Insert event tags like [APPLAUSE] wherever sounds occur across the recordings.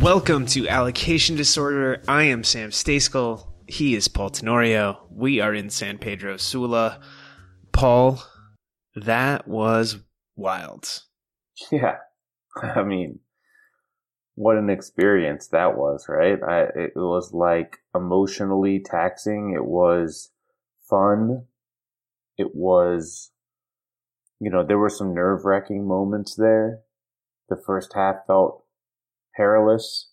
Welcome to Allocation Disorder. I am Sam Stejskal. He is Paul Tenorio. We are in San Pedro Sula. Paul, that was wild. [LAUGHS] Yeah. I mean, what an experience that was, right? I, it was like emotionally taxing. It was fun. It was, you know, there were some nerve wracking moments there. The first half felt perilous,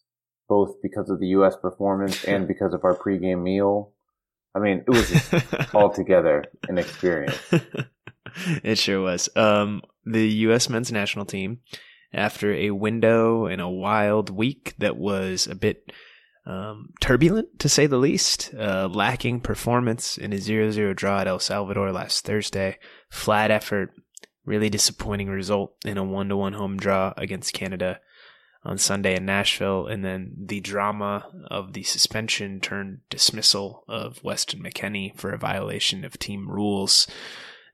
both because of the U.S. performance and [LAUGHS] because of our pregame meal. I mean, it was [LAUGHS] altogether an experience. [LAUGHS] it sure was. Um, the U.S. men's national team, after a window and a wild week that was a bit um, turbulent, to say the least, uh, lacking performance in a 0 0 draw at El Salvador last Thursday, flat effort, really disappointing result in a 1 1 home draw against Canada on Sunday in Nashville, and then the drama of the suspension turned dismissal of Weston McKennie for a violation of team rules.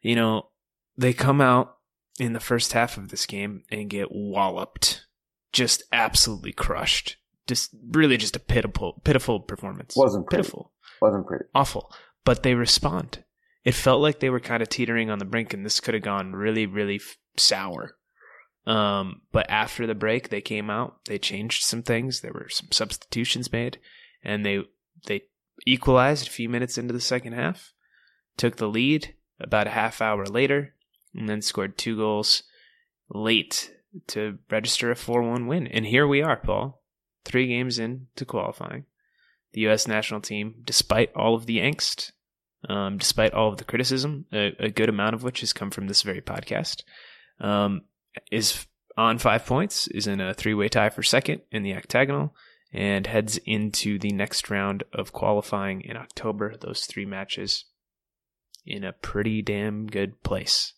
You know, they come out in the first half of this game and get walloped, just absolutely crushed. Just really just a pitiful, pitiful performance. Wasn't pretty. pitiful, Wasn't pretty. awful. But they respond. It felt like they were kind of teetering on the brink, and this could have gone really, really sour. Um, but after the break, they came out. They changed some things. There were some substitutions made, and they they equalized a few minutes into the second half. Took the lead about a half hour later, and then scored two goals late to register a four-one win. And here we are, Paul, three games into qualifying. The U.S. national team, despite all of the angst, um, despite all of the criticism, a, a, good amount of which has come from this very podcast, um, is on five points, is in a three way tie for second in the octagonal, and heads into the next round of qualifying in October. Those three matches in a pretty damn good place.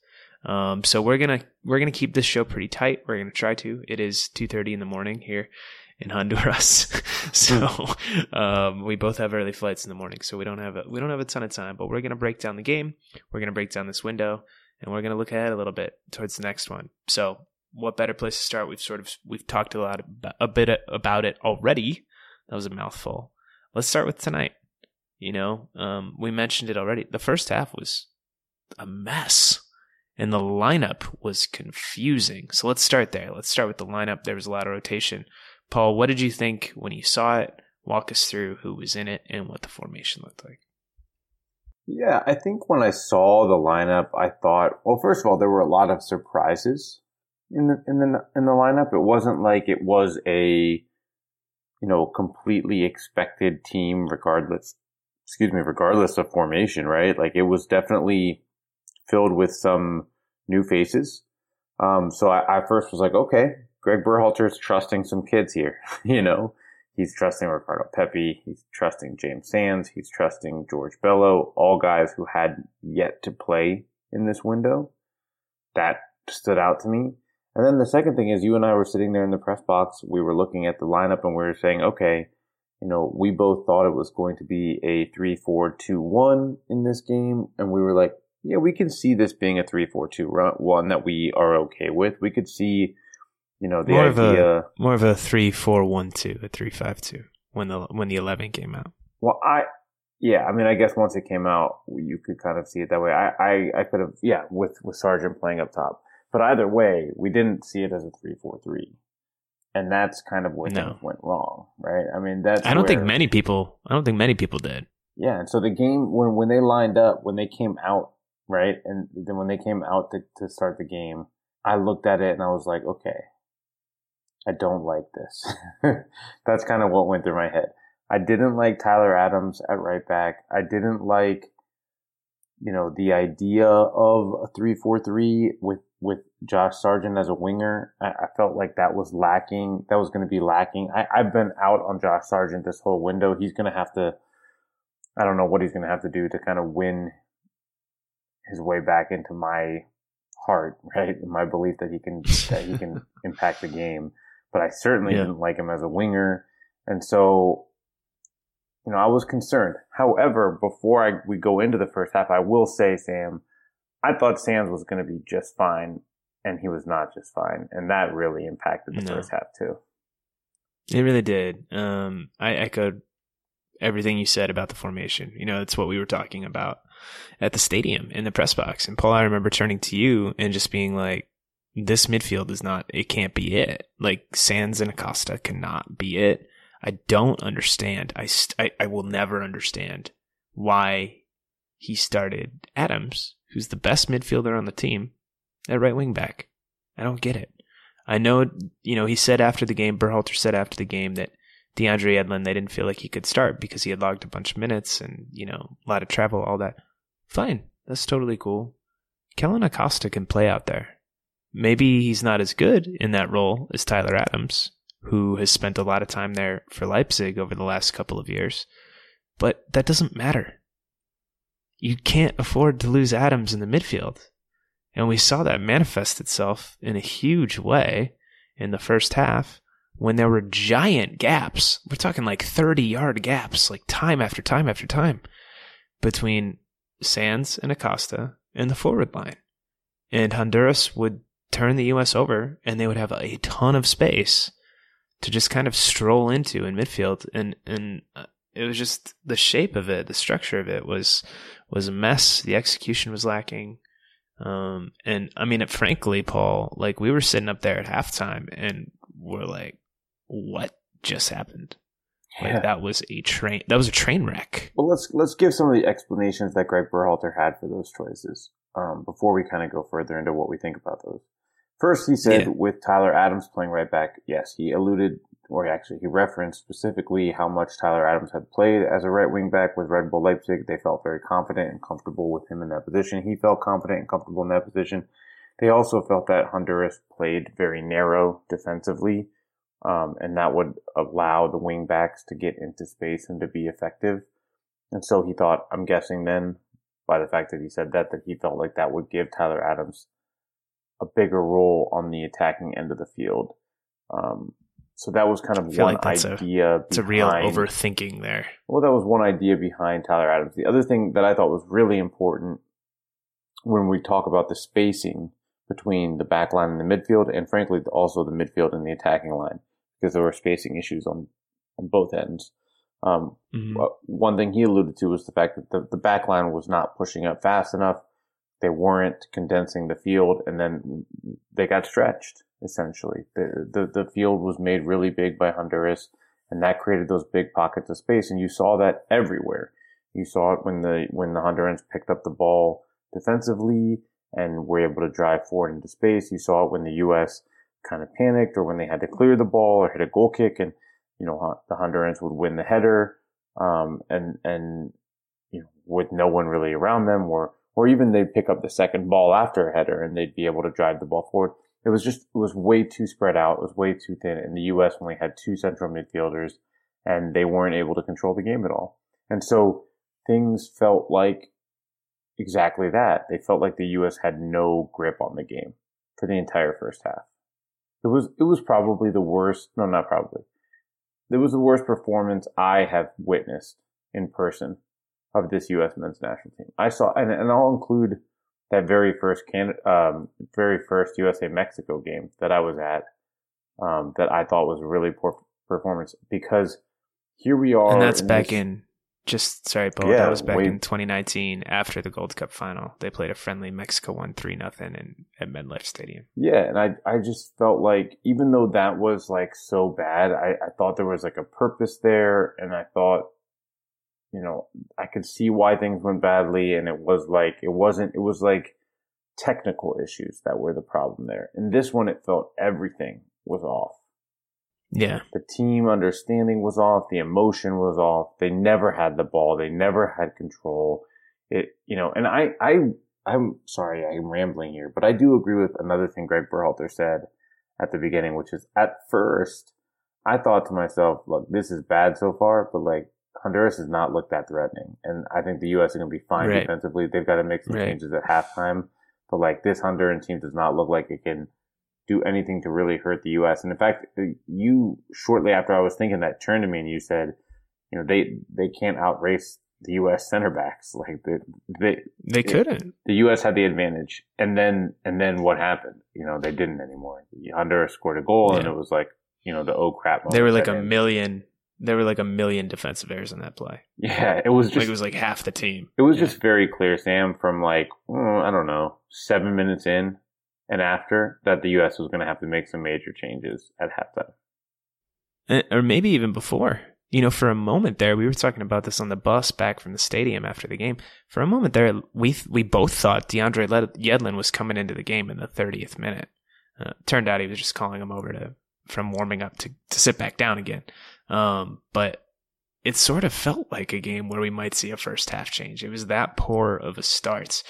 Um, so we're gonna we're gonna keep this show pretty tight. We're gonna try to. It is two thirty in the morning here in Honduras, [LAUGHS] so um, we both have early flights in the morning. So we don't have a we don't have a ton of time. But we're gonna break down the game. We're gonna break down this window and we're going to look ahead a little bit towards the next one. So, what better place to start? We've sort of we've talked a lot about, a bit about it already. That was a mouthful. Let's start with tonight. You know, um, we mentioned it already. The first half was a mess, and the lineup was confusing. So let's start there. Let's start with the lineup. There was a lot of rotation. Paul, what did you think when you saw it? Walk us through who was in it and what the formation looked like. Yeah, I think when I saw the lineup, I thought, well, first of all, there were a lot of surprises in the in the in the lineup. It wasn't like it was a you know completely expected team, regardless. Excuse me, regardless of formation, right? Like it was definitely filled with some new faces. Um, so I, I first was like, okay, Greg Berhalter is trusting some kids here, [LAUGHS] you know. He's trusting Ricardo Pepi. He's trusting James Sands. He's trusting George Bello, all guys who had yet to play in this window. That stood out to me. And then the second thing is you and I were sitting there in the press box. We were looking at the lineup and we were saying, okay, you know, we both thought it was going to be a 3 4 2 1 in this game. And we were like, yeah, we can see this being a 3 4 2 1 that we are okay with. We could see, you know, the more idea. Of a, more of a 3 4 1 2, a three five two when the, when the 11 came out. Well, I, yeah, I mean, I guess once it came out, you could kind of see it that way. I, I, I could have, yeah, with, with Sargent playing up top. But either way, we didn't see it as a three four three, and that's kind of where no. things went wrong, right? I mean, that's I don't where, think many people. I don't think many people did. Yeah, and so the game when when they lined up, when they came out, right, and then when they came out to, to start the game, I looked at it and I was like, okay, I don't like this. [LAUGHS] that's kind of what went through my head. I didn't like Tyler Adams at right back. I didn't like, you know, the idea of a three four three with with Josh Sargent as a winger. I, I felt like that was lacking. That was going to be lacking. I, I've been out on Josh Sargent this whole window. He's going to have to, I don't know what he's going to have to do to kind of win his way back into my heart, [LAUGHS] right? My belief that he can, that he can [LAUGHS] impact the game. But I certainly yeah. didn't like him as a winger. And so, you know, I was concerned. However, before I, we go into the first half, I will say, Sam, I thought Sands was going to be just fine, and he was not just fine, and that really impacted the no. first half too. It really did. Um, I echoed everything you said about the formation. You know, it's what we were talking about at the stadium in the press box. And Paul, I remember turning to you and just being like, "This midfield is not. It can't be it. Like Sands and Acosta cannot be it." I don't understand. I, I, I will never understand why he started Adams who's the best midfielder on the team, at right wing back. I don't get it. I know, you know, he said after the game, Berhalter said after the game that DeAndre Yedlin, they didn't feel like he could start because he had logged a bunch of minutes and, you know, a lot of travel, all that. Fine. That's totally cool. Kellyn Acosta can play out there. Maybe he's not as good in that role as Tyler Adams, who has spent a lot of time there for Leipzig over the last couple of years, but that doesn't matter you can't afford to lose Adams in the midfield. And we saw that manifest itself in a huge way in the first half when there were giant gaps. We're talking like 30 yard gaps, like time after time after time between Sands and Acosta and the forward line. And Honduras would turn the U.S. over and they would have a ton of space to just kind of stroll into in midfield. And, and uh, it was just the shape of it, the structure of it was was a mess. The execution was lacking. Um, and I mean, it, frankly, Paul, like we were sitting up there at halftime and we're like, what just happened? Like that was a train. That was a train wreck. Well, let's let's give some of the explanations that Greg Berhalter had for those choices um, before we kind of go further into what we think about those. First, he said yeah. with Tyler Adams playing right back, yes, he alluded or actually he referenced specifically how much Tyler Adams had played as a right wing back with Red Bull Leipzig. They felt very confident and comfortable with him in that position. He felt confident and comfortable in that position. They also felt that Honduras played very narrow defensively, um, and that would allow the wing backs to get into space and to be effective. And so he thought, I'm guessing then, by the fact that he said that, that he felt like that would give Tyler Adams a bigger role on the attacking end of the field. Um, so that was kind of one like idea. A, it's a real overthinking there. Well, that was one idea behind Tyler Adams. The other thing that I thought was really important when we talk about the spacing between the back line and the midfield, and frankly, also the midfield and the attacking line, because there were spacing issues on on both ends. Um, mm-hmm. One thing he alluded to was the fact that the, the back line was not pushing up fast enough. They weren't condensing the field, and then they got stretched essentially. The, the, the field was made really big by Honduras and that created those big pockets of space. And you saw that everywhere. You saw it when the, when the Hondurans picked up the ball defensively and were able to drive forward into space. You saw it when the U.S. kind of panicked or when they had to clear the ball or hit a goal kick and, you know, the Hondurans would win the header. Um, and, and, you know, with no one really around them or, or even they'd pick up the second ball after a header and they'd be able to drive the ball forward it was just, it was way too spread out. It was way too thin. In the U.S., only had two central midfielders and they weren't able to control the game at all. And so things felt like exactly that. They felt like the U.S. had no grip on the game for the entire first half. It was it was probably the worst. No, not probably. It was the worst performance I have witnessed in person of this U.S. men's national team. I saw, and, and I'll include that very first can, um, very first USA Mexico game that I was at, um, that I thought was a really poor performance because here we are. And that's in back this- in just sorry, Paul. Yeah, that was back way- in 2019 after the Gold Cup final. They played a friendly. Mexico won three nothing in at MetLife Stadium. Yeah, and I I just felt like even though that was like so bad, I, I thought there was like a purpose there, and I thought, you know, I could see why things went badly, and it was like it wasn't. It was like technical issues that were the problem there. In this one, it felt everything was off. Yeah, The team understanding was off. The emotion was off. They never had the ball. They never had control. It, you know, and I, I, I'm sorry, I'm rambling here, but I do agree with another thing Greg Berhalter said at the beginning, which is at first, I thought to myself, look, this is bad so far, but like Honduras does not looked that threatening. And I think the U.S. is going to be fine Right. defensively. They've got to make some Right. changes at halftime, but like this Honduran team does not look like it can do anything to really hurt the U.S. And in fact, uh, you shortly after I was thinking that turned to me and you said, you know, they they can't outrace the U.S. center backs. [LAUGHS] Like they, they they couldn't. the U.S. had the advantage, and then and then what happened? You know, they didn't anymore. Honduras scored a goal, and it was like you know the oh crap. They were like a in. million. There were like a million defensive errors in that play. Yeah, it was just like it was like half the team. It was Yeah. just very clear, Sam, from like, mm, I don't know, seven minutes in and after that the U.S. was going to have to make some major changes at halftime. Eh, or maybe even before. You know, for a moment there, we were talking about this on the bus back from the stadium after the game. For a moment there, we we both thought DeAndre Led- Yedlin was coming into the game in the 30th minute. Uh, turned out he was just calling him over to from warming up to to sit back down again. Um, but it sort of felt like a game where we might see a first half change. It was that poor of a start.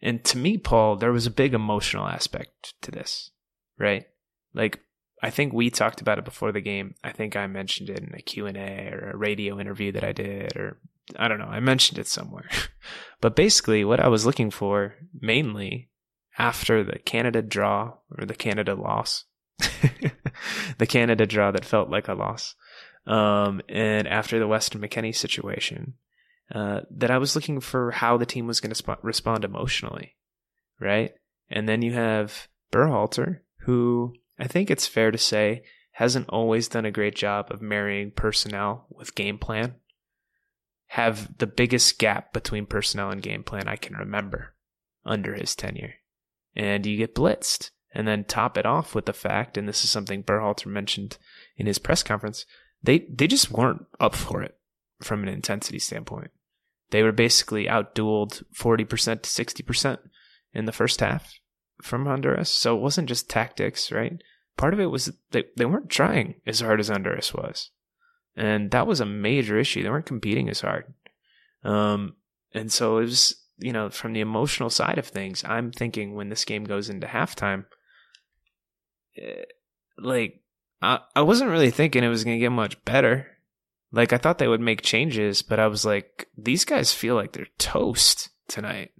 And to me, Paul, there was a big emotional aspect to this, right? Like I think we talked about it before the game. I think I mentioned it in a Q&A or a radio interview that I did or I don't know. I mentioned it somewhere. [LAUGHS] but basically what I was looking for mainly after the Canada draw or the Canada loss, [LAUGHS] the Canada draw that felt like a loss, um, and after the Weston McKennie situation, uh, that I was looking for how the team was going to sp- respond emotionally, right? And then you have Berhalter, who I think it's fair to say hasn't always done a great job of marrying personnel with game plan. Have the biggest gap between personnel and game plan I can remember under his tenure. And you get blitzed. And then top it off with the fact, and this is something Berhalter mentioned in his press conference, they, they just weren't up for it from an intensity standpoint. They were basically outdueled 40% to 60% in the first half from Honduras. So it wasn't just tactics, right? Part of it was they, they weren't trying as hard as Honduras was. And that was a major issue. They weren't competing as hard. Um, and so it was, you know, from the emotional side of things, I'm thinking when this game goes into halftime, eh, like, I, I wasn't really thinking it was going to get much better. Like, I thought they would make changes, but I was like, these guys feel like they're toast tonight.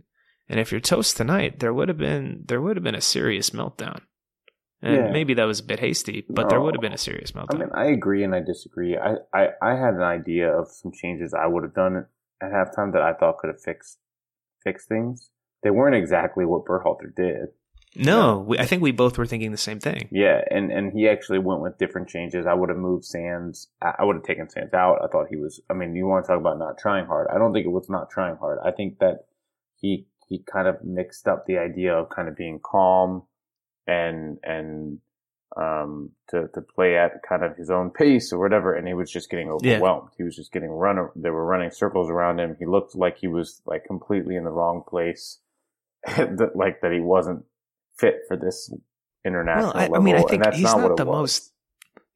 And if you're toast tonight, there would have been there would have been a serious meltdown. And Yeah. maybe that was a bit hasty, but there would have been a serious I meltdown. mean, I agree and I disagree. I, I, I had an idea of some changes I would have done at halftime that I thought could have fixed fixed things. They weren't exactly what Berhalter did. No, we, I think we both were thinking the same thing. Yeah, and and he actually went with different changes. I would have moved Sands. I I would have taken Sands out. I thought he was. I mean, you want to talk about not trying hard? I don't think it was not trying hard. I think that he he kind of mixed up the idea of kind of being calm and and um to to play at kind of his own pace or whatever. And he was just getting Yeah. overwhelmed. He was just getting run. They were running circles around him. He looked like he was like completely in the wrong place. [LAUGHS] like that he wasn't fit for this international Well, I, I mean, I think that's he's not, not, the most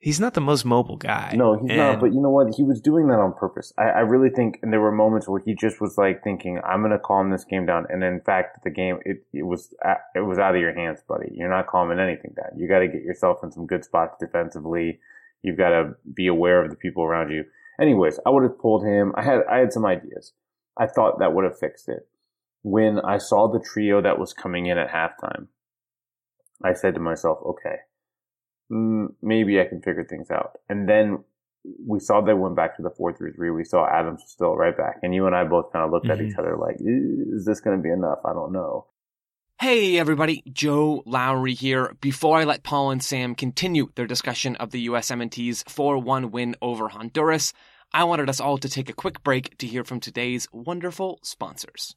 he's not the most mobile guy. No, he's not. But you know what? He was doing that on purpose. I, I really think, and there were moments where he just was like thinking, "I'm going to calm this game down." And in fact, the game it it was uh, it was out of your hands, buddy. You're not calming anything down. You got to get yourself in some good spots defensively. You've got to be aware of the people around you. Anyways, I would have pulled him. I had I had some ideas. I thought that would have fixed it. When I saw the trio that was coming in at halftime, I said to myself, "Okay, maybe I can figure things out. And then we saw they went back to the four three three. We saw Adams was still right back, and you and I both kind of looked mm-hmm. at each mm-hmm. other like, "Is this going to be enough?" I don't know. Hey everybody, Joe Lowry here. Before I let Paul and Sam continue their discussion of the USMNT's 4-1 win over Honduras, I wanted us all to take a quick break to hear from today's wonderful sponsors.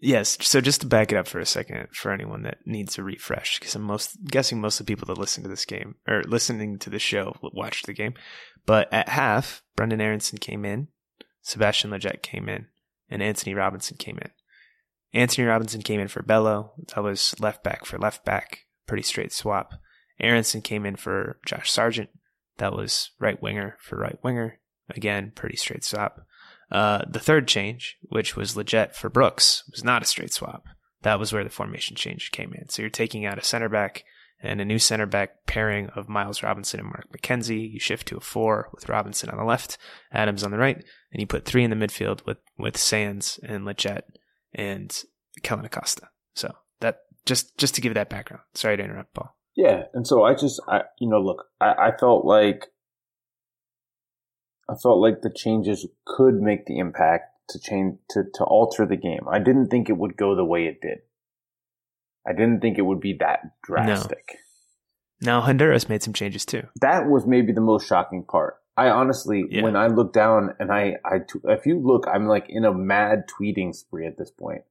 Yes, so just to back it up for a second for anyone that needs a refresh, because I'm most guessing most of the people that listen to this game or listening to the show watched the game. But at half, Brenden Aaronson came in, Sebastian Lletget came in, and Antonee Robinson came in. Antonee Robinson came in for Bello. That was left back for left back. Pretty straight swap. Aaronson came in for Josh Sargent. That was right winger for right winger. Again, pretty straight swap. Uh, the third change, which was legit for Brooks, was not a straight swap. That was where the formation change came in. So you're taking out a center back and a new center back pairing of Miles Robinson and Mark McKenzie. You shift to a four with Robinson on the left, Adams on the right, and you put three in the midfield with, with Sands and Lletget and Kellyn Acosta. So that just just to give that background. Sorry to interrupt, Paul. Yeah, and so I just I you know look I, I felt like I felt like the changes could make the impact to change to to alter the game. I didn't think it would go the way it did. I didn't think it would be that drastic. No. Now Honduras made some changes too. That was maybe the most shocking part. I honestly, yeah. when I look down and I, I, if you look, I'm like in a mad tweeting spree at this point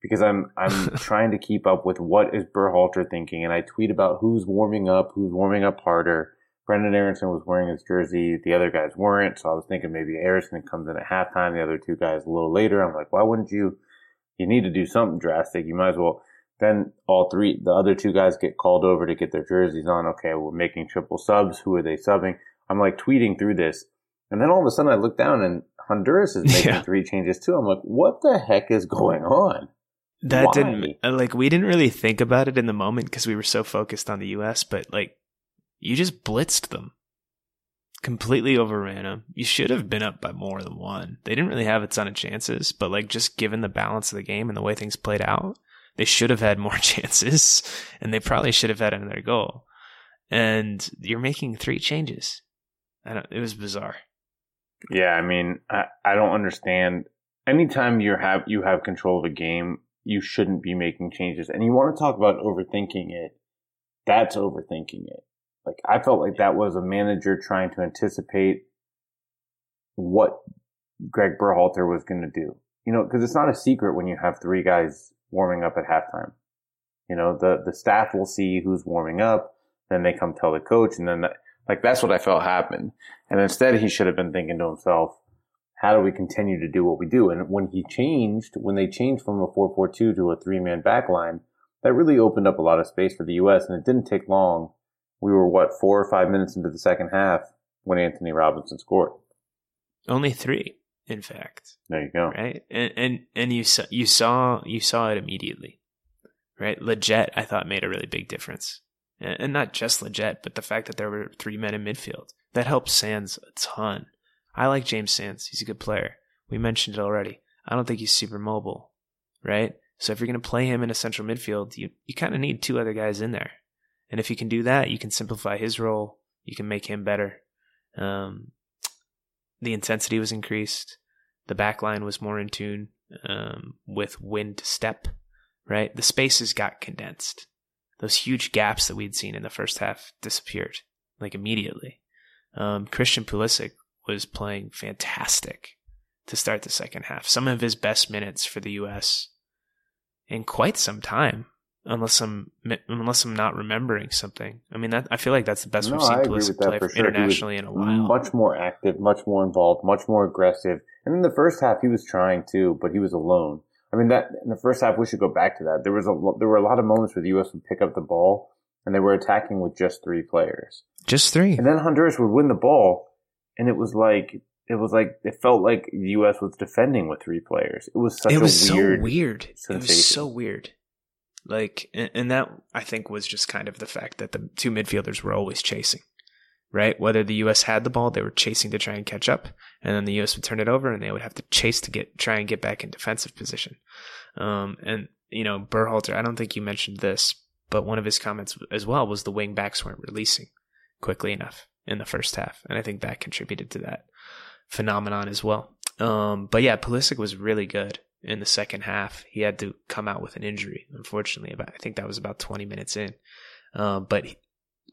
because I'm, I'm [LAUGHS] trying to keep up with what is Berhalter thinking. And I tweet about who's warming up, who's warming up harder. Brenden Aaronson was wearing his jersey. The other guys weren't. So I was thinking maybe Aaronson comes in at halftime. The other two guys a little later. I'm like, why wouldn't you? You need to do something drastic. You might as well. Then all three, the other two guys get called over to get their jerseys on. Okay, we're making triple subs. Who are they subbing? I'm like tweeting through this. And then all of a sudden I look down and Honduras is [LAUGHS] making yeah. three changes too. I'm like, what the heck is going on? That Why? didn't, uh, like, we didn't really think about it in the moment because we were so focused on the US, but like, you just blitzed them. Completely overran them. You should have been up by more than one. They didn't really have a ton of chances, but like, just given the balance of the game and the way things played out, they should have had more [LAUGHS] chances and they probably should have had another goal. And you're making three changes I don't, it was bizarre. Yeah, I mean, I, I don't understand. Anytime you have you have control of a game, you shouldn't be making changes. And you want to talk about overthinking it? That's overthinking it. Like I felt like that was a manager trying to anticipate what Greg Berhalter was going to do. You know, because it's not a secret when you have three guys warming up at halftime. You know, the the staff will see who's warming up, then they come tell the coach, and then the, like that's what I felt happened. And instead he should have been thinking to himself, how do we continue to do what we do? And when he changed, when they changed from a 4-4-2 to a three-man back line, that really opened up a lot of space for the U.S. And it didn't take long. We were what, four or five minutes into the second half when Antonee Robinson scored. Only three, in fact. There you go. Right. And, and, and you saw, you saw, you saw it immediately, right? Lletget, I thought made a really big difference and not just Lletget, but the fact that there were three men in midfield that helped Sands a ton. I like James Sands; he's a good player. We mentioned it already. I don't think he's super mobile, right? So if you're going to play him in a central midfield, you you kind of need two other guys in there, and if you can do that, you can simplify his role. You can make him better. Um, the intensity was increased. The back line was more in tune um, with wind step, right? The spaces got condensed those huge gaps that we'd seen in the first half disappeared like immediately. Um, Christian Pulisic was playing fantastic to start the second half. Some of his best minutes for the U.S. in quite some time, unless I'm unless I'm not remembering something. I mean, that I feel like that's the best No, we've seen Pulisic with that play for sure. He was internationally in a while. Much more active, much more involved, much more aggressive. And in the first half, he was trying too, but he was alone. I mean, that in the first half, we should go back to that. There was a lo- there were a lot of moments where the U.S. would pick up the ball and they were attacking with just three players, Just three. and then Honduras would win the ball, and it was like it was like it felt like the U.S. was defending with three players. It was such it was a weird, so weird. It was so weird. Like, and, that I think was just kind of the fact that the two midfielders were always chasing, right? Whether the U.S. had the ball, they were chasing to try and catch up, and then the U.S. would turn it over, and they would have to chase to get try and get back in defensive position. Um, and you know, Berhalter, I don't think you mentioned this, but one of his comments as well was the wing backs weren't releasing quickly enough in the first half, and I think that contributed to that phenomenon as well. Um, but yeah, Pulisic was really good in the second half. He had to come out with an injury, unfortunately. About I think that was about 20 minutes in. Uh, but he-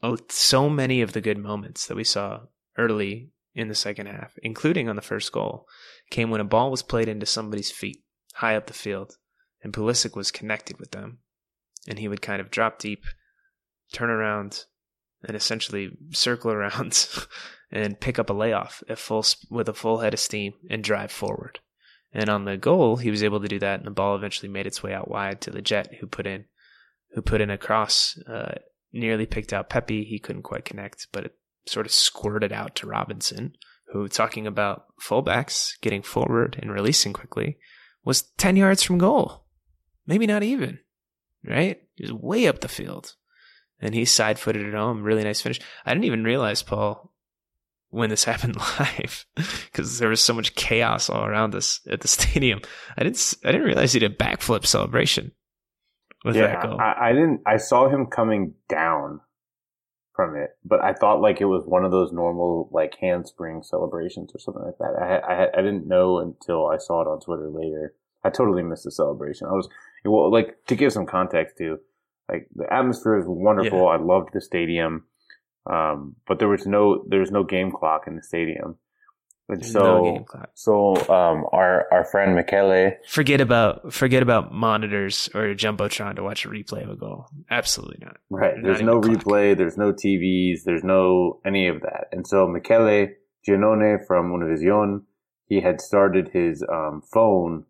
oh, so many of the good moments that we saw early in the second half, including on the first goal, came when a ball was played into somebody's feet high up the field, and Pulisic was connected with them, and he would kind of drop deep, turn around, and essentially circle around [LAUGHS] and pick up a layoff at full with a full head of steam and drive forward. And on the goal, he was able to do that, and the ball eventually made its way out wide to Lletget, who put in, who put in a cross, uh, nearly picked out Pepi. He couldn't quite connect, but it sort of squirted out to Robinson, who, talking about fullbacks getting forward and releasing quickly, was ten yards from goal, maybe not even, right? He was way up the field, and he side footed it home. Really nice finish. I didn't even realize, Paul, when this [LAUGHS] happened live because there was so much chaos all around us at the [LAUGHS] stadium. I didn't I didn't realize he did a backflip celebration with that yeah, goal. I, I didn't. I saw him coming down from it, but I thought like it was one of those normal like handspring celebrations or something like that. I I I didn't know until I saw it on Twitter later. I totally missed the celebration. I was well, like to give some context to like the atmosphere is wonderful. Yeah. I loved the stadium, um, but there was no there was no game clock in the stadium, and so no so um, our our friend Michele Forget about forget about monitors or a jumbotron to watch a replay of a goal. Absolutely not. Right. Not There's no a clock. replay. There's no TVs. There's no any of that. And so Michele Giannone from Univision, he had started his um, phone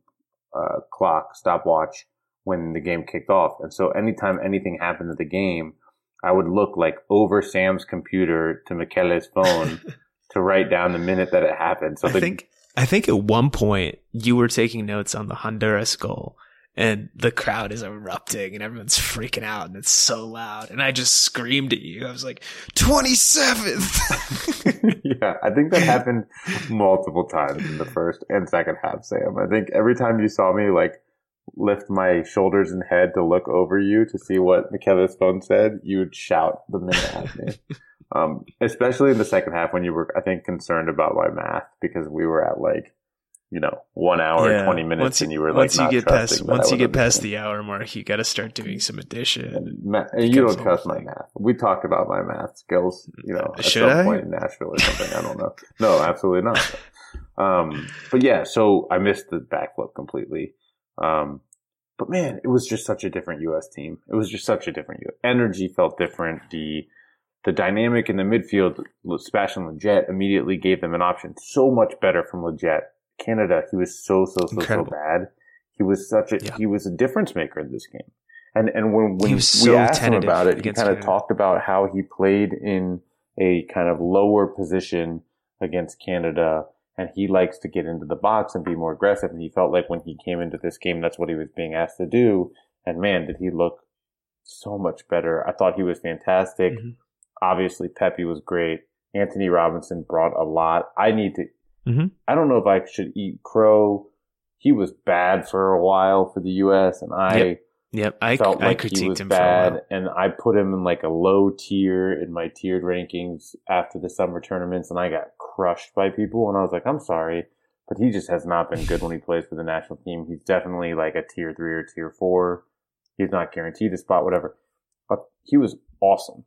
uh, clock stopwatch when the game kicked off. And so anytime anything happened to the game, I would look like over Sam's computer to Michele's phone [LAUGHS] to write down the minute that it happened. So I the, think I think at one point you were taking notes on the Honduras goal and the crowd is erupting and everyone's freaking out and it's so loud and I just screamed at you. I was like, 27th. [LAUGHS] yeah, I think that happened multiple times in the first and second half, Sam. I think every time you saw me like lift my shoulders and head to look over you to see what Michele's phone said, you would shout the minute at me. [LAUGHS] um, especially in the second half when you were, I think, concerned about my math because we were at like, you know, one hour, Yeah. twenty minutes, once and you, were like, once you get past once you get past the hour mark, you got to start doing some addition. And ma- and you don't trust my math. We talked about my math skills, you know, at Should some I? point in Nashville or something. I don't know. No, absolutely not. [LAUGHS] Um, but yeah, so I missed the backflip completely. Um, but man, it was just such a different U.S. team. It was just such a different U- energy felt different. The the dynamic in the midfield, Sebastian Lletget immediately gave them an option. So much better from Lletget. Canada, he was so so so Incredible. so bad. He was such a Yeah. he was a difference maker in this game. And and when when He we so asked him about it, he kind of talked about how he played in a kind of lower position against Canada and he likes to get into the box and be more aggressive. And he felt like when he came into this game, that's what he was being asked to do. And man, did he look so much better. I thought he was fantastic. Mhm. Obviously, Pepi was great. Antonee Robinson brought a lot. I need to, Mhm. I don't know if I should eat crow. He was bad for a while for the U.S. and I Yep. Yep, I felt I like he critiqued was him for a bad, and I put him in like a low tier in my tiered rankings after the summer tournaments, and I got crushed by people. And I was like, I'm sorry, but he just has not been good when he plays for the national team. He's definitely like a tier three or tier four. He's not guaranteed a spot, whatever. But he was awesome.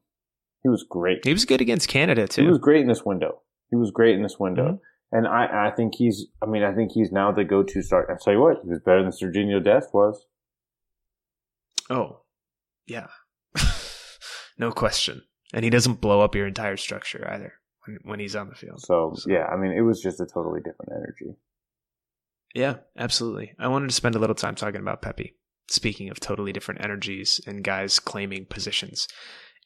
He was great. He was good against Canada too. He was great in this window. He was great in this window. Mm-hmm. And I, I think he's, I mean, I think he's now the go-to start. I'll tell you what, he was better than Sergiño Dest was. Oh, yeah. [LAUGHS] no question. And he doesn't blow up your entire structure either when, when he's on the field. So, So- yeah, I mean, it was just a totally different energy. Yeah, absolutely. I wanted to spend a little time talking about Pepi. Speaking of totally different energies and guys claiming positions.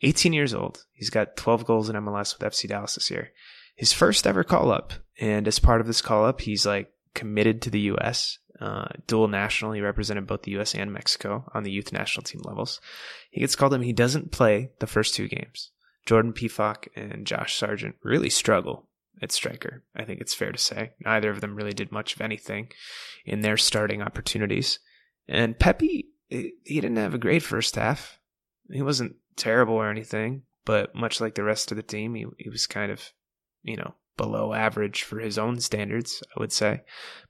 18 years old. He's got 12 goals in MLS with FC Dallas this year. His first ever call up. And as part of this call up, he's like committed to the U.S. Uh, dual national. He represented both the U.S. and Mexico on the youth national team levels. He gets called up. He doesn't play the first two games. Jordan Pefok and Josh Sargent really struggle at striker. I think it's fair to say. Neither of them really did much of anything in their starting opportunities. And Pepi, he didn't have a great first half. He wasn't terrible or anything, but much like the rest of the team, he, he was kind of, you know, below average for his own standards, I would say.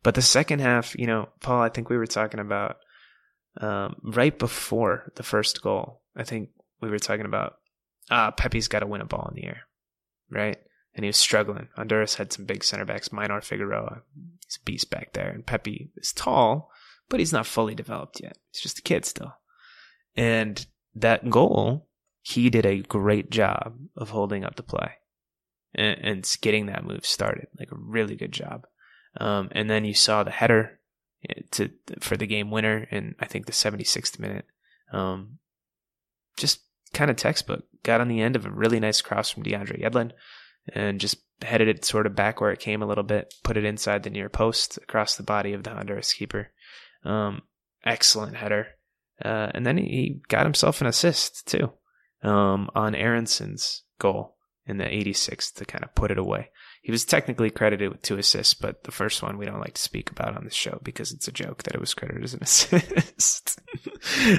But the second half, you know, Paul, I think we were talking about um, right before the first goal. I think we were talking about ah, Pepi's got to win a ball in the air, right? And he was struggling. Honduras had some big center backs. Maynor Figueroa, he's a beast back there, and Pepi is tall, but he's not fully developed yet. He's just a kid still. And that goal, he did a great job of holding up the play and, and getting that move started, like a really good job. Um, and then you saw the header eh, to for the game winner in I think the 76th minute. Um, just kind of textbook. Got on the end of a really nice cross from DeAndre Yedlin and just headed it sort of back where it came a little bit, put it inside the near post across the body of the Honduras keeper. Um, excellent header. Uh, and then he, got himself an assist too um, on Aaronson's goal in the 86th to kind of put it away. He was technically credited with two assists, but the first one we don't like to speak about on the show because it's a joke that it was credited as an [LAUGHS] assist.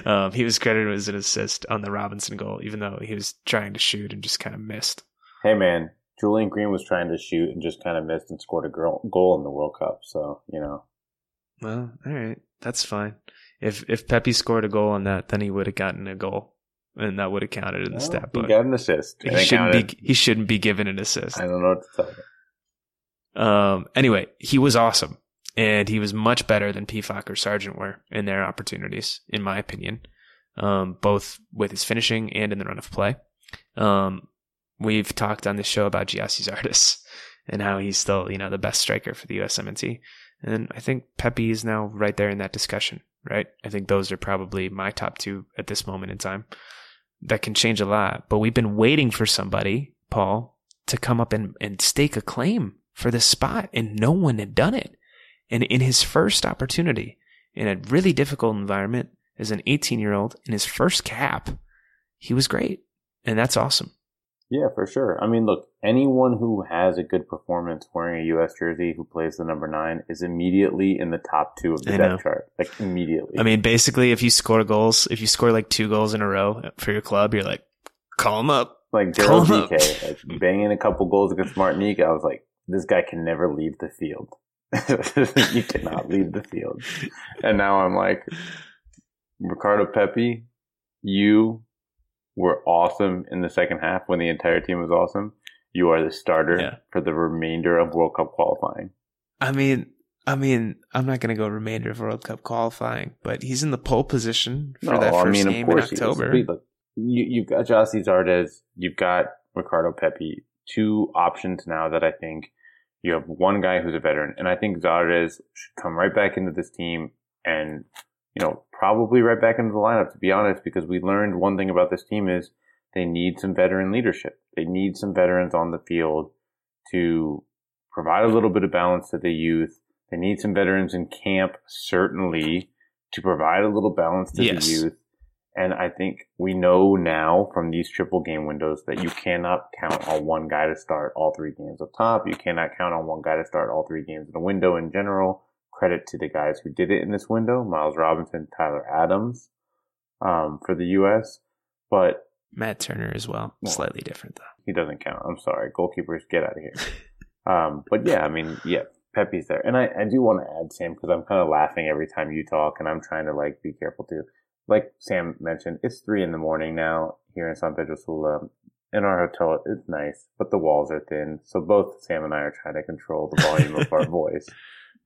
um, he was credited as an assist on the Robinson goal, even though he was trying to shoot and just kind of missed. Hey, man, Julian Green was trying to shoot and just kind of missed and scored a girl, goal in the World Cup. So, you know. Well, all right, that's fine. If if Pepi scored a goal on that, then he would have gotten a goal, and that would have counted in the Well, stat he got an assist. He shouldn't counted. be. He shouldn't be given an assist. I don't know what to tell you. Um. Anyway, he was awesome, and he was much better than Pefok or Sargent were in their opportunities, in my opinion. Um, both with his finishing and in the run of play. Um, we've talked on this show about Gyasi Zardes [LAUGHS] and how he's still, you know, the best striker for the USMNT. And I think Pepi is now right there in that discussion, right? I think those are probably my top two at this moment in time. That can change a lot, but we've been waiting for somebody, Paul, to come up and, and stake a claim for this spot, and no one had done it. And in his first opportunity, in a really difficult environment, as an 18 year old, in his first cap, he was great. And that's awesome. Yeah, for sure. I mean, look, anyone who has a good performance wearing a U.S. jersey who plays the number nine is immediately in the top two of the I depth know. chart. Like, immediately. I mean, basically, if you score goals, if you score like two goals in a row for your club, you're like, call him up. like Gerald. Dike, like banging a couple goals against Martinique, I was like, this guy can never leave the field. [LAUGHS] you cannot leave the field. And now I'm like, Ricardo Pepi, you were awesome in the second half when the entire team was awesome. You are the starter Yeah. for the remainder of World Cup qualifying. I mean, I mean, I'm not going to go remainder of World Cup qualifying, but he's in the pole position for that first game in he is. October. You, you've got Gyasi Zardes, you've got Ricardo Pepi, two options now that I think you have one guy who's a veteran, and I think Zardes should come right back into this team and, you know, probably right back into the lineup, to be honest, because we learned one thing about this team is they need some veteran leadership. They need some veterans on the field to provide a little bit of balance to the youth. They need some veterans in camp, certainly, to provide a little balance to Yes. the youth. And I think we know now from these triple game windows that you cannot count on one guy to start all three games up top. You cannot count on one guy to start all three games in a window in general. Credit to the guys who did it in this window, Miles Robinson, Tyler Adams, um, for the U.S. But Matt Turner as well. Well, Slightly different though. he doesn't count. I'm sorry. Goalkeepers, get out of here. [LAUGHS] um, but yeah, I mean, yeah, Pepi's there. And I, I do want to add, Sam, because I'm kind of laughing every time you talk and I'm trying to like be careful too. Like Sam mentioned, it's three in the morning now here in San Pedro Sula. in our hotel, it's nice, but the walls are thin. So both Sam and I are trying to control the volume of our [LAUGHS] voice.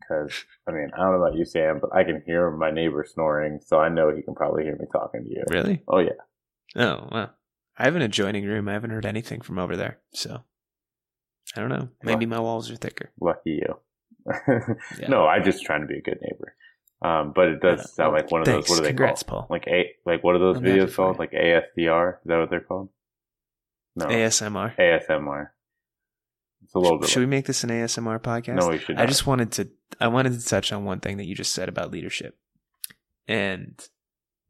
Cause, I mean, I don't know about you, Sam, but I can hear my neighbor snoring, so I know he can probably hear me talking to you. Really? Oh, yeah. Oh, wow. I have an adjoining room. I haven't heard anything from over there. So I don't know. Maybe my walls are thicker. Lucky you. [LAUGHS] Yeah. No, I'm just trying to be a good neighbor. Um, but it does Uh, sound like one of thanks. those. What are they Congrats, called? Paul. Like a like what are those I'm videos called? Like ASDR? Is that what they're called? No, ASMR. ASMR. It's a little bit. Should we make this an ASMR podcast? no, we should. I just wanted to I wanted to touch on one thing that you just said about leadership. And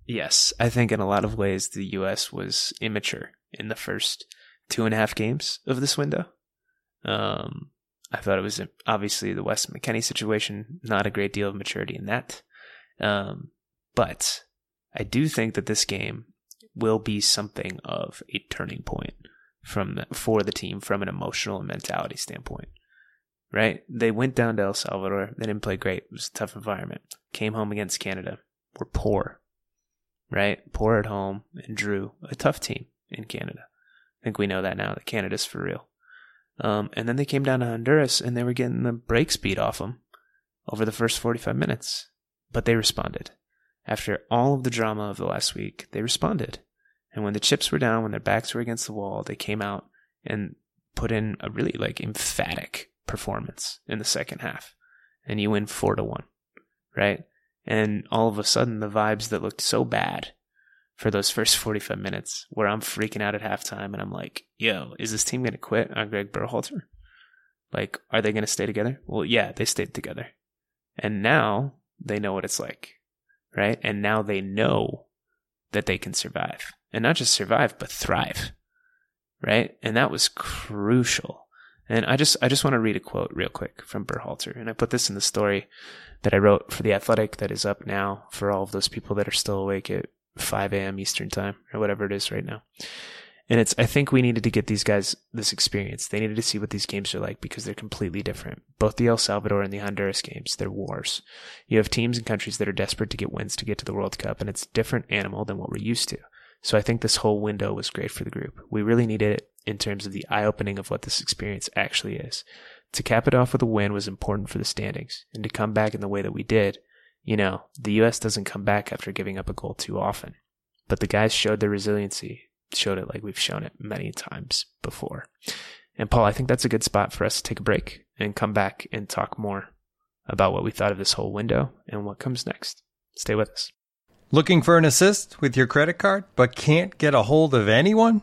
yes, I think in a lot of ways the US was immature in the first two and a half games of this window. Um I thought it was obviously the Wes McKennie situation, not a great deal of maturity in that. Um, but I do think that this game will be something of a turning point from for the team from an emotional and mentality standpoint. Right? They went down to El Salvador. They didn't play great. It was a tough environment. Came home against Canada. We're poor. Right? Poor at home and drew a tough team in Canada. I think we know that now that Canada's for real. Um, and then they came down to Honduras and they were getting the brakes speed off them over the first 45 minutes. But they responded. After all of the drama of the last week, they responded. And when the chips were down, when their backs were against the wall, they came out and put in a really like emphatic performance in the second half. And you win four to one, right? And all of a sudden, the vibes that looked so bad for those first [LAUGHS] 45 minutes, where I'm freaking out at halftime and I'm like, yo, is this team going to quit on Gregg Berhalter? Like, are they going to stay together? Well, yeah, they stayed together. And now they know what it's like, right? And now they know that they can survive. And not just survive, but thrive, right? And that was crucial. And I just I just want to read a quote real quick from Berhalter, and I put this in the story that I wrote for the Athletic that is up now for all of those people that are still awake at 5 a.m. Eastern time or whatever it is right now. And it's I think we needed to get these guys this experience. They needed to see what these games are like because they're completely different. Both the El Salvador and the Honduras games, they're wars. You have teams and countries that are desperate to get wins to get to the World Cup, and it's a different animal than what we're used to. So I think this whole window was great for the group. We really needed it in terms of the eye opening of what this experience actually is. To cap it off with a win was important for the standings, and to come back in the way that we did, you know, the U.S. doesn't come back after giving up a goal too often. But the guys showed their resiliency, showed it like we've shown it many times before. And Paul, I think that's a good spot for us to take a break and come back and talk more about what we thought of this whole window and what comes next. Stay with us. Looking for an assist with your credit card, but can't get a hold of anyone?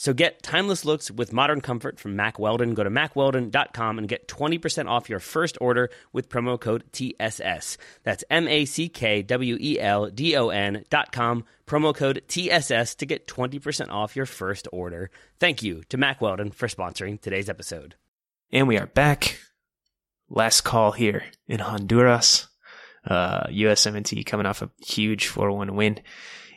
So get timeless looks with modern comfort from Mack Weldon. Go to mackweldon.com and get 20% off your first order with promo code TSS. That's M A C K W E L D O N.com, promo code TSS to get 20% off your first order. Thank you to Mack Weldon for sponsoring today's episode. And we are back. Last call here in Honduras. Uh, USMNT coming off a huge 4 1 win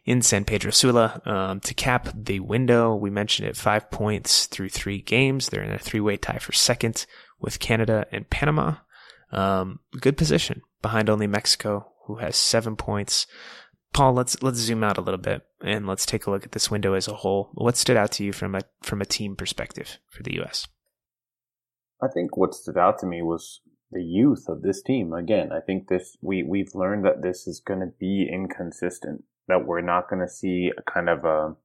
in San Pedro Sula um, to cap the window. We mentioned it five points through three games. They're in a three way tie for second with Canada and Panama. Um, good position behind only Mexico, who has seven points. Paul, let's let's zoom out a little bit and let's take a look at this window as a whole. What stood out to you from a from a team perspective for the U.S.? I think what stood out to me was the youth of this team. Again, I think this we we've learned that this is going to be inconsistent that we're not going to see a kind of a,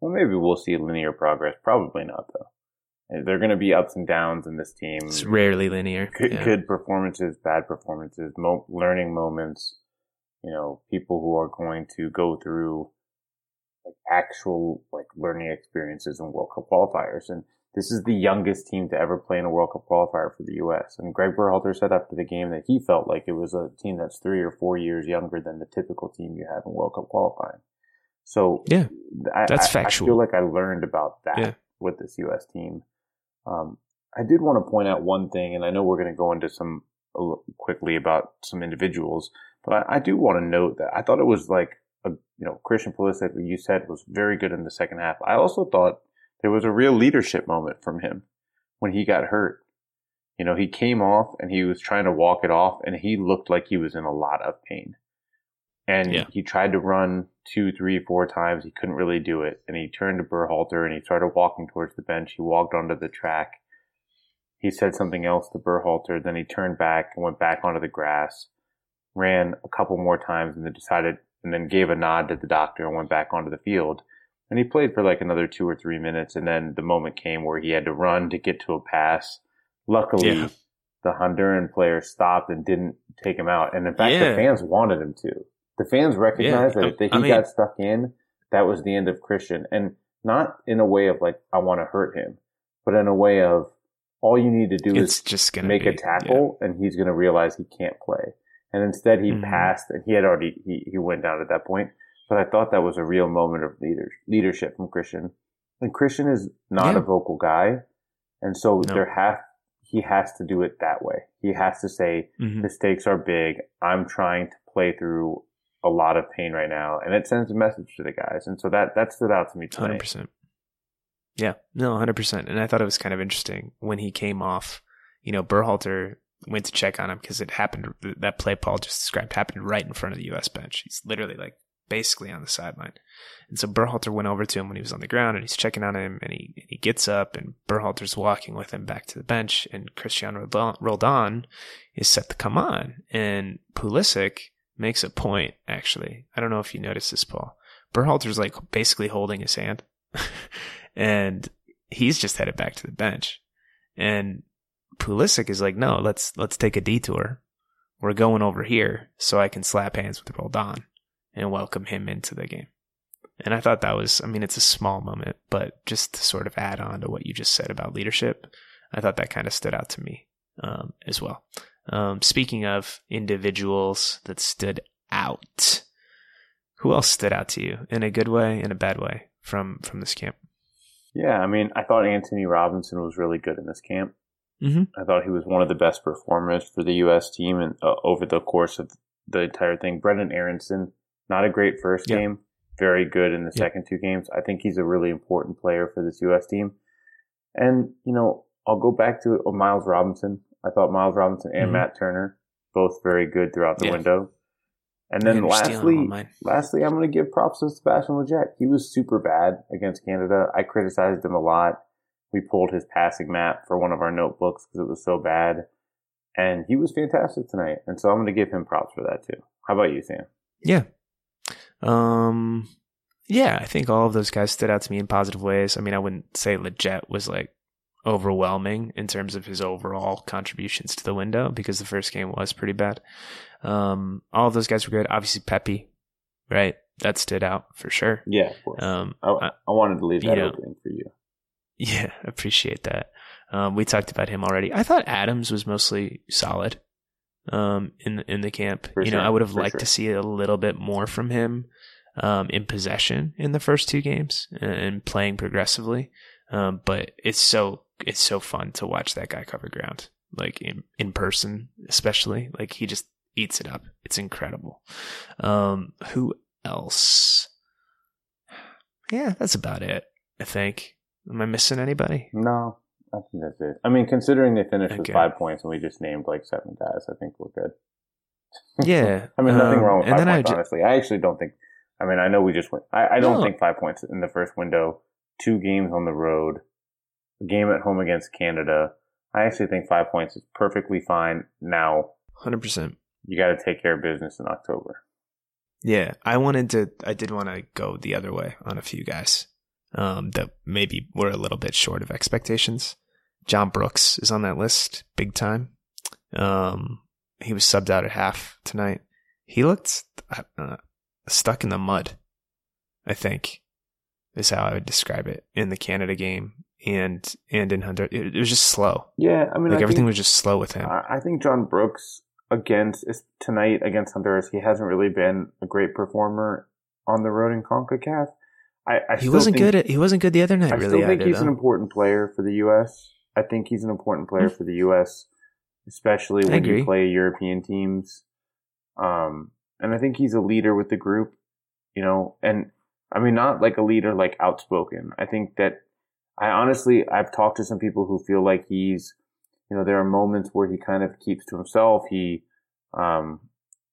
well, maybe we'll see linear progress. Probably not though. There are going to be ups and downs in this team. It's rarely linear. Good, yeah. good performances, bad performances, mo- learning moments. You know, people who are going to go through like actual like learning experiences in World Cup qualifiers. And this is the youngest team to ever play in a World Cup qualifier for the U.S. And Gregg Berhalter said after the game that he felt like it was a team that's three or four years younger than the typical team you have in World Cup qualifying. So yeah, I, that's I, factual. I feel like I learned about that yeah. with this U.S. team. Um, I did want to point out one thing, and I know we're going to go into some quickly about some individuals, but I, I do want to note that I thought it was like you know Christian Pulisic, you said, was very good in the second half. I also thought there was a real leadership moment from him when he got hurt. You know, he came off and he was trying to walk it off and he looked like he was in a lot of pain. And yeah. he tried to run two, three, four times. He couldn't really do it. And he turned to Berhalter and he started walking towards the bench. He walked onto the track. He said something else to Berhalter. Then he turned back and went back onto the grass, ran a couple more times and then decided, and then gave a nod to the doctor and went back onto the field. And he played for like another two or three minutes. And then the moment came where he had to run to get to a pass. Luckily, yeah. the Honduran player stopped and didn't take him out. And in fact, Yeah. the fans wanted him to. The fans recognized Yeah, that if I he mean- got stuck in, that was the end of Christian. And not in a way of like, I want to hurt him, but in a way of all you need to do is just gonna make be, a tackle and he's going to realize he can't play. And instead he Mhm. passed and he had already, he, he went down at that point. But I thought that was a real moment of leader, leadership from Christian. And Christian is not Yeah. a vocal guy. And so No. there have, he has to do it that way. He has to say. Mhm. the stakes are big. I'm trying to play through a lot of pain right now. And it sends a message to the guys. And so that, that stood out to me 100%. Yeah, no, hundred percent. And I thought it was kind of interesting when he came off. You know, Berhalter went to check on him because it happened. That play Paul just described happened right in front of the U.S. bench. He's literally like basically on the sideline. And so Berhalter went over to him when he was on the ground and he's checking on him and he he gets up and Berhalter's walking with him back to the bench and Cristian Roldan- is set to come on and Pulisic makes a point actually. I don't know if you noticed this, Paul. Berhalter's like basically holding his hand [LAUGHS] and he's just headed back to the bench. And Pulisic is like, no, let's let's take a detour. We're going over here so I can slap hands with Roldan and welcome him into the game. And I thought that was, I mean, it's a small moment, but just to sort of add on to what you just said about leadership, I thought that kind of stood out to me um, as well. Um, speaking of individuals that stood out, who else stood out to you in a good way in a bad way from from this camp? Yeah. I mean, I thought Anthony Robinson was really good in this camp. Mm-hmm. I thought he was one of the best performers for the U.S. team and uh, over the course of the entire thing. Brenden Aaronson, not a great first Yeah. game, very good in the Yeah. second two games. I think he's a really important player for this U.S. team. And you know, I'll go back to uh, Miles Robinson. I thought Miles Robinson and Mhm. Matt Turner both very good throughout the Yeah. window. And then you're lastly, lastly, I'm going to give props to Sebastian Lletget. He was super bad against Canada. I criticized him a lot. We pulled his passing map for one of our notebooks because it was so bad. And he was fantastic tonight. And so I'm going to give him props for that too. How about you, Sam? Yeah. Um, yeah, I think all of those guys stood out to me in positive ways. I mean, I wouldn't say Lletget was like overwhelming in terms of his overall contributions to the window because the first game was pretty bad. Um, all of those guys were good. Obviously, Pepi, right? That stood out for sure. Yeah, of course. Um, I, I wanted to leave that know, opening for you. Yeah, [LAUGHS] appreciate that. Um, we talked about him already. I thought Adams was mostly solid um, in the, in the camp. For you sure, know, I would have liked sure. to see a little bit more from him um, in possession in the first two games and, and playing progressively. Um, but it's so it's so fun to watch that guy cover ground, like in in person, especially. Like he just eats it up. It's incredible. Um, who else? [SIGHS] Yeah, that's about it. I think. Am I missing anybody? No, I think that's it. I mean, considering they finished with five points and we just named like seven guys, I think we're good. [LAUGHS] Yeah. I mean, nothing um, wrong with five then I points, ju- honestly. I actually don't think. I mean, I know we just went. I, I don't No. think five points in the first window. Two games on the road, a game at home against Canada. I actually think five points is perfectly fine. Now Hundred percent. you got to take care of business in October. Yeah, I wanted to. I did want to go the other way on a few guys um, that maybe were a little bit short of expectations. John Brooks is on that list, big time. Um, he was subbed out at half tonight. He looked uh, stuck in the mud. I think is how I would describe it in the Canada game and and in Hunter. It, it was just slow. Yeah, I mean, Like I everything think, was just slow with him. I I think John Brooks against tonight against Honduras, he hasn't really been a great performer on the road in Concacaf. I, I he wasn't think- good. At, he wasn't good the other night. I really, still think either, he's an important player for the U.S. I think he's an important player for the U.S., especially when you play European teams. Um, and I think he's a leader with the group, you know, and I mean, not like a leader, like outspoken. I think that I honestly, I've talked to some people who feel like he's, you know, there are moments where he kind of keeps to himself. He, um,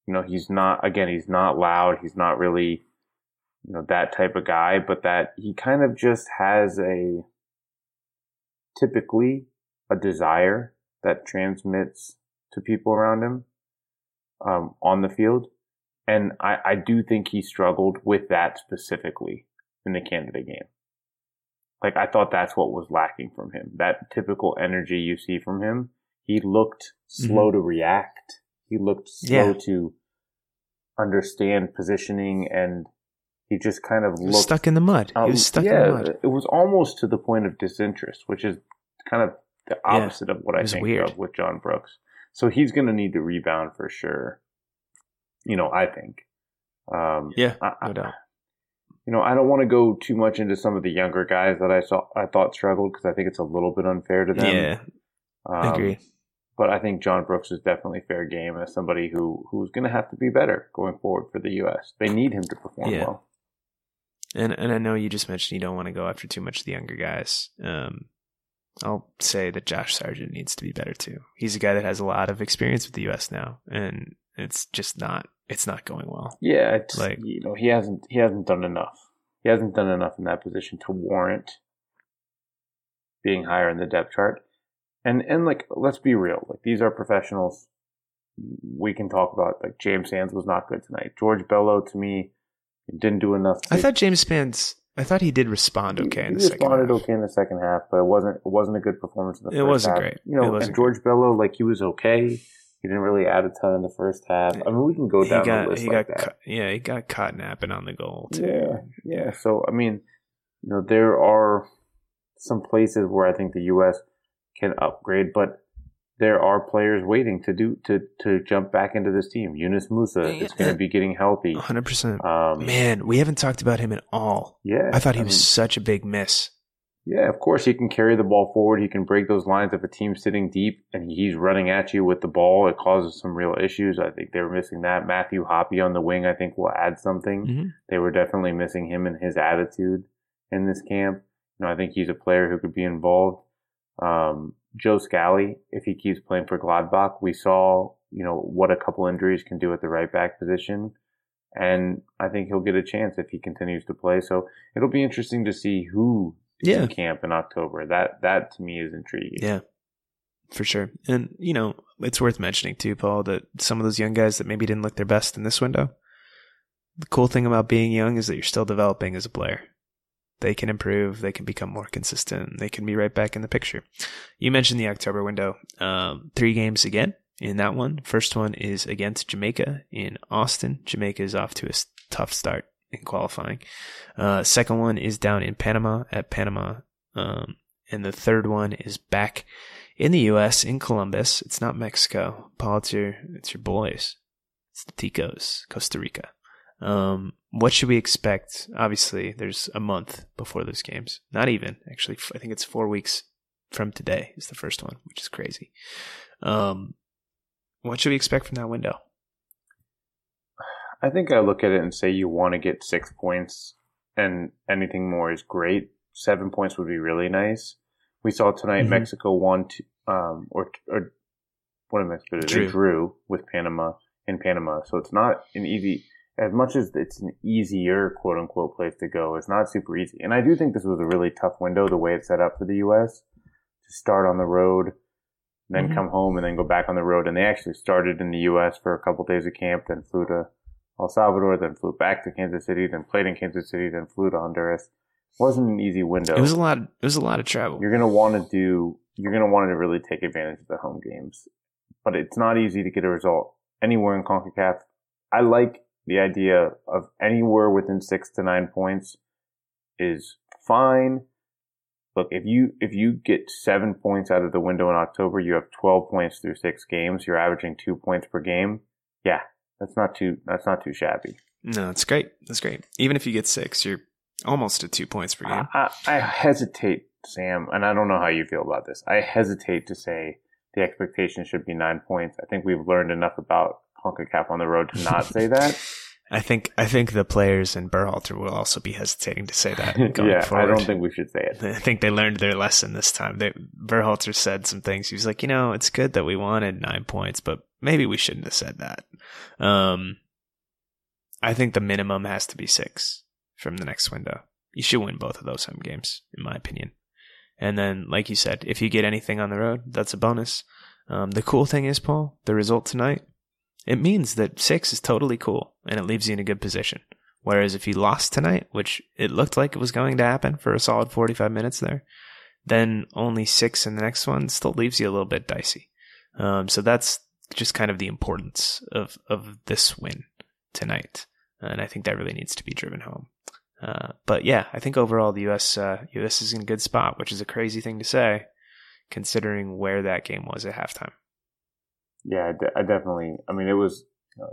you know, he's not, again, he's not loud. He's not really, you know, that type of guy, but that he kind of just has a, typically a desire that transmits to people around him, um, on the field. And I, I do think he struggled with that specifically in the Canada game. Like I thought that's what was lacking from him. That typical energy you see from him. He looked slow to react. He looked slow Yeah. to understand positioning and he just kind of looked stuck in the mud. um, he was stuck yeah, in the mud. It was almost to the point of disinterest, which is kind of the Yeah, opposite of what I think weird. of with John Brooks. So he's going to need to rebound for sure. You know, I think. Um, Yeah, I, I- no doubt. You know, I don't want to go too much into some of the younger guys that I saw I thought struggled because I think it's a little bit unfair to them. Yeah, I Um, agree. But I think John Brooks is definitely fair game as somebody who who's going to have to be better going forward for the U.S. They need him to perform Yeah. well. And and I know you just mentioned you don't want to go after too much of the younger guys. Um, I'll say that Josh Sargent needs to be better too. He's a guy that has a lot of experience with the U.S. now, and it's just not it's not going well. Yeah, it's Like- you know he hasn't he hasn't done enough. He hasn't done enough in that position to warrant being higher in the depth chart. And and like let's be real, like these are professionals. We can talk about like James Sands was not good tonight. George Bello to me didn't do enough. To, I thought James Spence. I thought he did respond okay he in the second responded half. okay in the second half, but it wasn't it wasn't a good performance in the It first wasn't half. great. You know, It and George Bello like he was okay. He didn't really add a ton in the first half. I mean, we can go He down the list he like got that. yeah he got caught napping on the goal too. Yeah, yeah. So I mean, you know, there are some places where I think the U.S. can upgrade, but there are players waiting to do to to jump back into this team. Yunus Musah is going to be getting healthy. hundred percent. Um, Man, we haven't talked about him at all. yeah, I thought he was mean, such a big miss. yeah, of course he can carry the ball forward. He can break those lines if a team's sitting deep and he's running at you with the ball. It causes some real issues. I think they were missing that. Matthew Hoppe on the wing, I think, will add something. Mhm. They were definitely missing him and his attitude in this camp. You know, I think he's a player who could be involved. Um, Joe Scally, if he keeps playing for Gladbach, we saw, you know, what a couple injuries can do at the right back position. And I think he'll get a chance if he continues to play. So it'll be interesting to see who is Yeah. in camp in October. That, that to me is intriguing. Yeah, for sure. And you know, it's worth mentioning too, Paul, that some of those young guys that maybe didn't look their best in this window, the cool thing about being young is that you're still developing as a player. They can improve, they can become more consistent, they can be right back in the picture. You mentioned the October window. Um, three games again in that one. First one is against Jamaica in Austin. Jamaica is off to a tough start in qualifying. Uh, second one is down in Panama at Panama. Um, and the third one is back in the U.S. in Columbus. It's not Mexico. Paul, it's your, it's your boys. It's the Ticos, Costa Rica. Um, what should we expect? Obviously, there's a month before those games. Not even actually. I think it's four weeks from today is the first one, which is crazy. Um, what should we expect from that window? I think I look at it and say you want to get six points, and anything more is great. Seven points would be really nice. We saw tonight Mhm. Mexico won, to, um, or or what am I? Drew. They drew with Panama in Panama, so it's not an easy. As much as it's an easier quote unquote place to go, it's not super easy. And I do think this was a really tough window the way it's set up for the U.S. to start on the road, then Mhm. come home, and then go back on the road. And they actually started in the U.S. for a couple days of camp, then flew to El Salvador, then flew back to Kansas City, then played in Kansas City, then flew to Honduras. It wasn't an easy window. It was a lot. It was a lot of travel. You're gonna want to do. You're gonna want to really take advantage of the home games, but it's not easy to get a result anywhere in Concacaf. I like the idea of anywhere within six to nine points is fine. Look, if you if you get seven points out of the window in October, you have twelve points through six games. You're averaging two points per game. Yeah, that's not too that's not too shabby. No, it's great. That's great. Even if you get six, you're almost at two points per game. I, I I hesitate, Sam, and I don't know how you feel about this. I hesitate to say the expectation should be nine points. I think we've learned enough about CONCACAF on the road to not say [LAUGHS] that. I think I think the players in Berhalter will also be hesitating to say that [LAUGHS] yeah, forward. I don't think we should say it. I think they learned their lesson this time. They, Berhalter said some things. He was like, you know, it's good that we wanted nine points, but maybe we shouldn't have said that. Um, I think the minimum has to be six from the next window. You should win both of those home games, in my opinion. And then, like you said, if you get anything on the road, that's a bonus. Um, the cool thing is, Paul, the result tonight, it means that six is totally cool and it leaves you in a good position. Whereas if you lost tonight, which it looked like it was going to happen for a solid 45 minutes there, then only six in the next one still leaves you a little bit dicey. Um, so that's just kind of the importance of, of this win tonight. And I think that really needs to be driven home. Uh, but yeah, I think overall the U.S. Uh, U.S. is in a good spot, which is a crazy thing to say, considering where that game was at halftime. Yeah, I, de- I definitely. I mean, it was. Uh,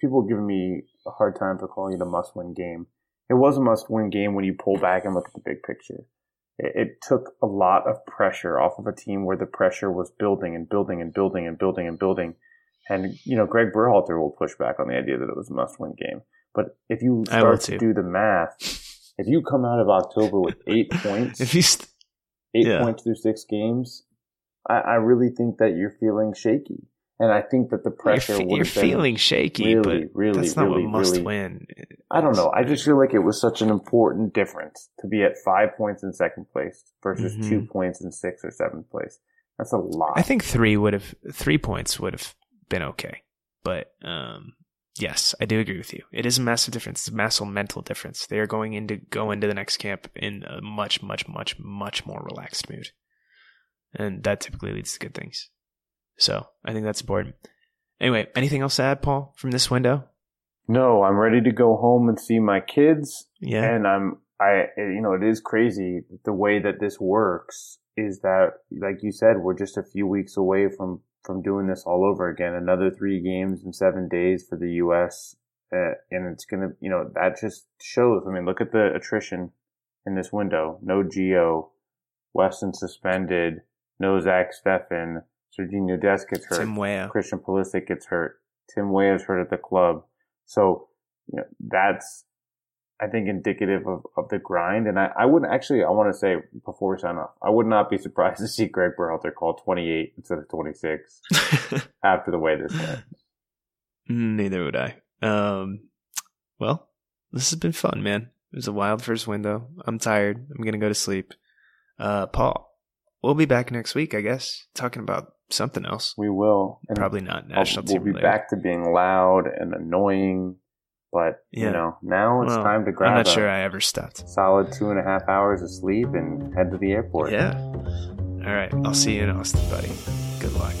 people giving me a hard time for calling it a must-win game. It was a must-win game when you pull back and look at the big picture. It, it took a lot of pressure off of a team where the pressure was building and building and building and building and building. And you know, Gregg Berhalter will push back on the idea that it was a must-win game. But if you start to do the math, if you come out of October with eight [LAUGHS] points, If you st- eight Yeah. points through six games, I, I really think that you're feeling shaky. And I think that the pressure you're, you're feeling shaky, really, but really, that's not really, what must really- win. I don't know. I just feel like it was such an important difference to be at five points in second place versus Mhm. two points in sixth or seventh place. That's a lot. I think three would have three points would have been okay, but um, yes, I do agree with you. It is a massive difference. It's a massive mental difference. They are going into go into the next camp in a much, much, much, much more relaxed mood, and that typically leads to good things. So I think that's important. Anyway, anything else to add, Paul, from this window? no, I'm ready to go home and see my kids. Yeah, And I'm, I, you know, it is crazy the way that this works is that, like you said, we're just a few weeks away from, from doing this all over again. Another three games in seven days for the U.S. Uh, and it's going to, you know, that just shows. I mean, look at the attrition in this window. No Gio, Weston suspended, no Zach Steffen, Sergiño Dest gets hurt. Tim Weah. Christian Pulisic gets hurt. Tim Weah is hurt at the club. So, you know, that's, I think, indicative of, of the grind. And I, I wouldn't actually, I want to say before we sign off, I would not be surprised [LAUGHS] to see Gregg Berhalter call 28 instead of 26 [LAUGHS] after the way this went. Neither would I. Um, well, this has been fun, man. It was a wild first window. I'm tired. I'm gonna go to sleep. Uh, Paul, we'll be back next week, I guess, talking about something else. We will. And Probably not national we'll be related. back to being loud and annoying But Yeah. you know, now it's Well, time to grab I'm not a sure I ever stopped. solid two and a half hours of sleep and head to the airport. Yeah. All right. I'll see you in Austin, buddy. Good luck.